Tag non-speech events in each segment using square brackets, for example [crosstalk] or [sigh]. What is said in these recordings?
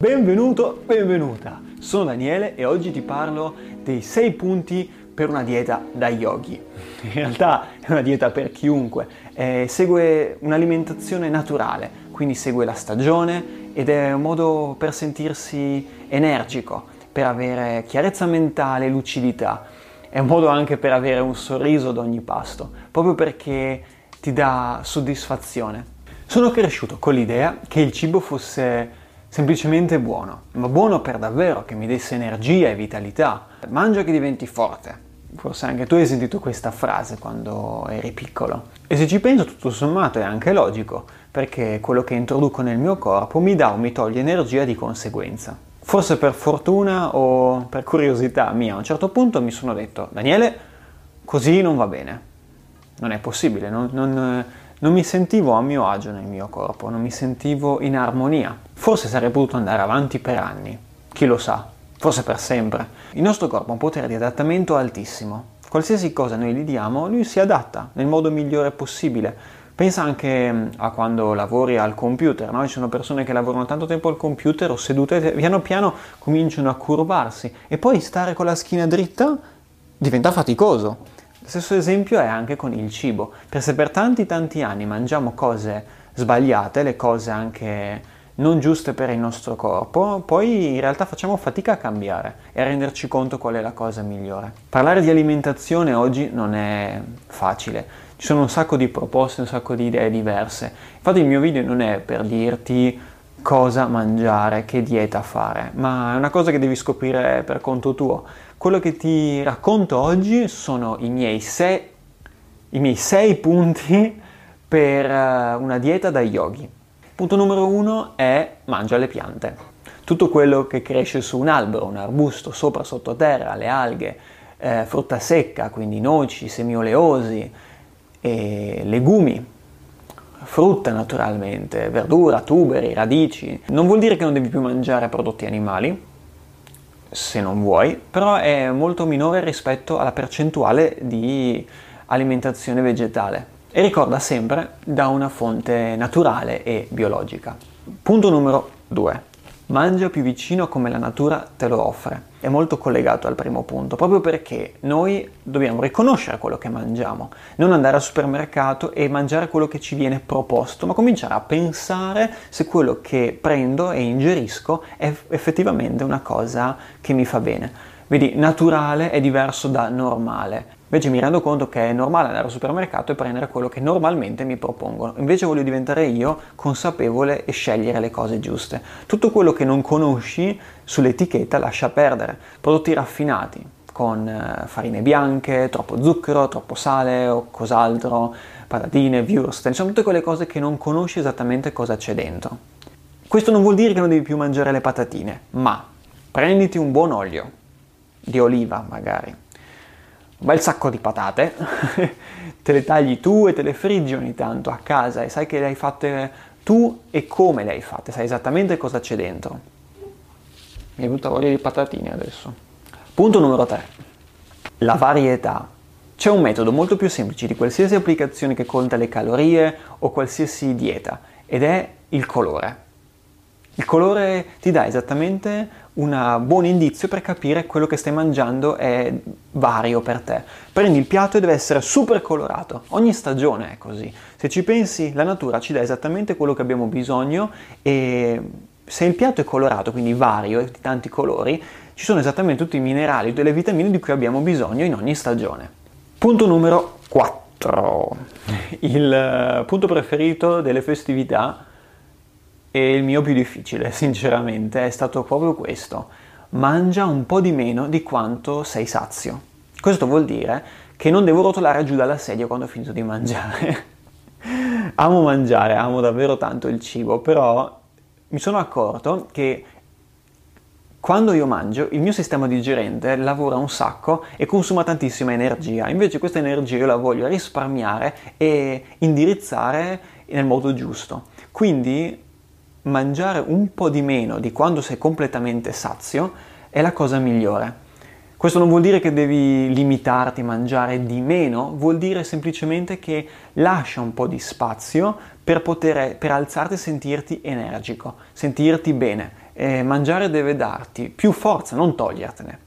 Benvenuto, benvenuta! Sono Daniele e oggi ti parlo dei 6 punti per una dieta da yogi. In realtà è una dieta per chiunque, eh, segue un'alimentazione naturale, quindi segue la stagione ed è un modo per sentirsi energico, per avere chiarezza mentale, lucidità. È un modo anche per avere un sorriso ad ogni pasto, proprio perché ti dà soddisfazione. Sono cresciuto con l'idea che il cibo fosse semplicemente buono, ma buono per davvero, che mi desse energia e vitalità. Mangia che diventi forte. Forse anche tu hai sentito questa frase quando eri piccolo. E se ci penso, tutto sommato è anche logico, perché quello che introduco nel mio corpo mi dà o mi toglie energia di conseguenza. Forse per fortuna o per curiosità mia, a un certo punto mi sono detto, Daniele, così non va bene. Non è possibile, non, non non mi sentivo a mio agio nel mio corpo, non mi sentivo in armonia. Forse sarei potuto andare avanti per anni, chi lo sa, forse per sempre. Il nostro corpo ha un potere di adattamento altissimo. Qualsiasi cosa noi gli diamo, lui si adatta nel modo migliore possibile. Pensa anche mm, a quando lavori al computer, no? Ci sono persone che lavorano tanto tempo al computer o sedute piano piano cominciano a curvarsi e poi stare con la schiena dritta diventa faticoso. Stesso esempio è anche con il cibo, perché se per tanti tanti anni mangiamo cose sbagliate, le cose anche non giuste per il nostro corpo, poi in realtà facciamo fatica a cambiare e a renderci conto qual è la cosa migliore. Parlare di alimentazione oggi non è facile, ci sono un sacco di proposte, un sacco di idee diverse. Infatti il mio video non è per dirti cosa mangiare, che dieta fare, ma è una cosa che devi scoprire per conto tuo. Quello che ti racconto oggi sono i miei sei, i miei sei punti per eh, una dieta da yogi. Punto numero uno è mangia le piante. Tutto quello che cresce su un albero, un arbusto, sopra, sottoterra, le alghe, eh, frutta secca, quindi noci, semi oleosi, legumi, frutta naturalmente, verdura, tuberi, radici. Non vuol dire che non devi più mangiare prodotti animali, se non vuoi, però è molto minore rispetto alla percentuale di alimentazione vegetale. E ricorda sempre da una fonte naturale e biologica. Punto numero 2. Mangia più vicino a come la natura te lo offre. È molto collegato al primo punto, proprio perché noi dobbiamo riconoscere quello che mangiamo, non andare al supermercato e mangiare quello che ci viene proposto, ma cominciare a pensare se quello che prendo e ingerisco è effettivamente una cosa che mi fa bene. Vedi, naturale è diverso da normale. Invece mi rendo conto che è normale andare al supermercato e prendere quello che normalmente mi propongono. Invece voglio diventare io consapevole e scegliere le cose giuste. Tutto quello che non conosci sull'etichetta lascia perdere. Prodotti raffinati con eh, farine bianche, troppo zucchero, troppo sale o cos'altro, patatine, würst, insomma tutte quelle cose che non conosci esattamente cosa c'è dentro. Questo non vuol dire che non devi più mangiare le patatine, ma prenditi un buon olio, di oliva magari, un bel sacco di patate, [laughs] te le tagli tu e te le friggi ogni tanto a casa e sai che le hai fatte tu e come le hai fatte, sai esattamente cosa c'è dentro. Mi è venuta voglia di patatine adesso. Punto numero 3. La varietà. C'è un metodo molto più semplice di qualsiasi applicazione che conta le calorie o qualsiasi dieta ed è il colore. Il colore ti dà esattamente un buon indizio per capire quello che stai mangiando è vario per te. Prendi il piatto e deve essere super colorato. Ogni stagione è così. Se ci pensi, la natura ci dà esattamente quello che abbiamo bisogno e se il piatto è colorato, quindi vario e di tanti colori, ci sono esattamente tutti i minerali, tutte le vitamine di cui abbiamo bisogno in ogni stagione. Punto numero 4. Il eh, punto preferito delle festività e il mio più difficile, [laughs] sinceramente, è stato proprio questo. Mangia un po' di meno di quanto sei sazio. Questo vuol dire che non devo rotolare giù dalla sedia quando ho finito di mangiare. [laughs] amo mangiare, amo davvero tanto il cibo, però mi sono accorto che quando io mangio, il mio sistema digerente lavora un sacco e consuma tantissima energia. Invece questa energia io la voglio risparmiare e indirizzare nel modo giusto. Quindi mangiare un po' di meno di quando sei completamente sazio è la cosa migliore. Questo non vuol dire che devi limitarti a mangiare di meno, vuol dire semplicemente che lascia un po' di spazio per, poter, per alzarti e sentirti energico, sentirti bene. E mangiare deve darti più forza, non togliertene.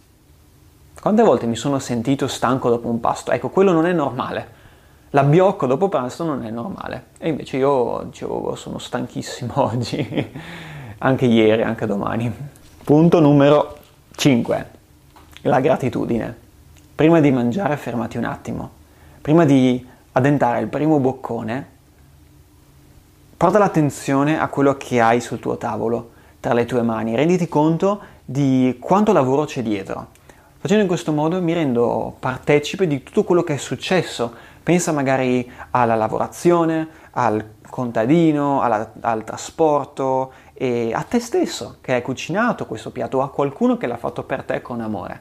Quante volte mi sono sentito stanco dopo un pasto? Ecco, quello non è normale. L'abbiocco dopo pranzo non è normale. E invece io dicevo, oh, sono stanchissimo [laughs] oggi, anche ieri, anche domani. Punto numero 5. La gratitudine. Prima di mangiare fermati un attimo. Prima di addentare il primo boccone, porta l'attenzione a quello che hai sul tuo tavolo, tra le tue mani. Renditi conto di quanto lavoro c'è dietro Facendo in questo modo mi rendo partecipe di tutto quello che è successo. Pensa magari alla lavorazione, al contadino, alla, al trasporto e a te stesso che hai cucinato questo piatto o a qualcuno che l'ha fatto per te con amore.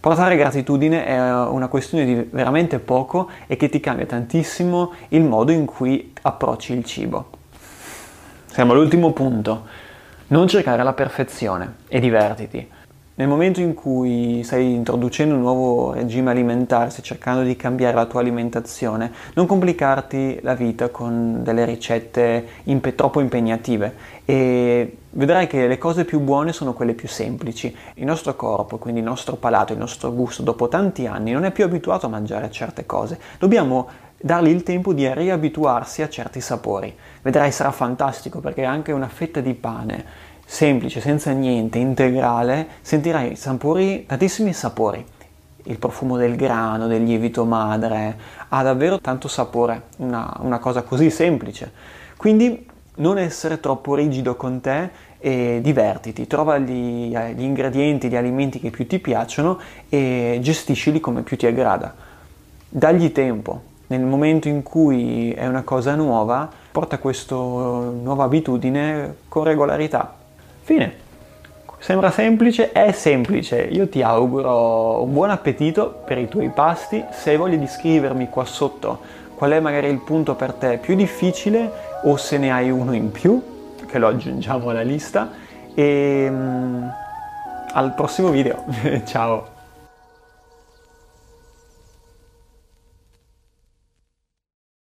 Portare gratitudine è una questione di veramente poco e che ti cambia tantissimo il modo in cui approcci il cibo. Siamo all'ultimo punto. Non cercare la perfezione e divertiti. Nel momento in cui stai introducendo un nuovo regime alimentare, stai cercando di cambiare la tua alimentazione, non complicarti la vita con delle ricette impe- troppo impegnative e vedrai che le cose più buone sono quelle più semplici. Il nostro corpo, quindi il nostro palato, il nostro gusto, dopo tanti anni non è più abituato a mangiare certe cose. Dobbiamo dargli il tempo di riabituarsi a certi sapori. Vedrai sarà fantastico perché anche una fetta di pane semplice, senza niente, integrale, sentirai sapori, tantissimi sapori. Il profumo del grano, del lievito madre, ha davvero tanto sapore, una, una cosa così semplice. Quindi non essere troppo rigido con te e divertiti, trova gli, gli, ingredienti, gli alimenti che più ti piacciono e gestiscili come più ti aggrada. Dagli tempo, nel momento in cui è una cosa nuova, porta questa nuova abitudine con regolarità. Fine. Sembra semplice, è semplice. Io ti auguro un buon appetito per i tuoi pasti. Se hai voglia di scrivermi qua sotto qual è magari il punto per te più difficile o se ne hai uno in più, che lo aggiungiamo alla lista. E um, al prossimo video. [laughs] Ciao!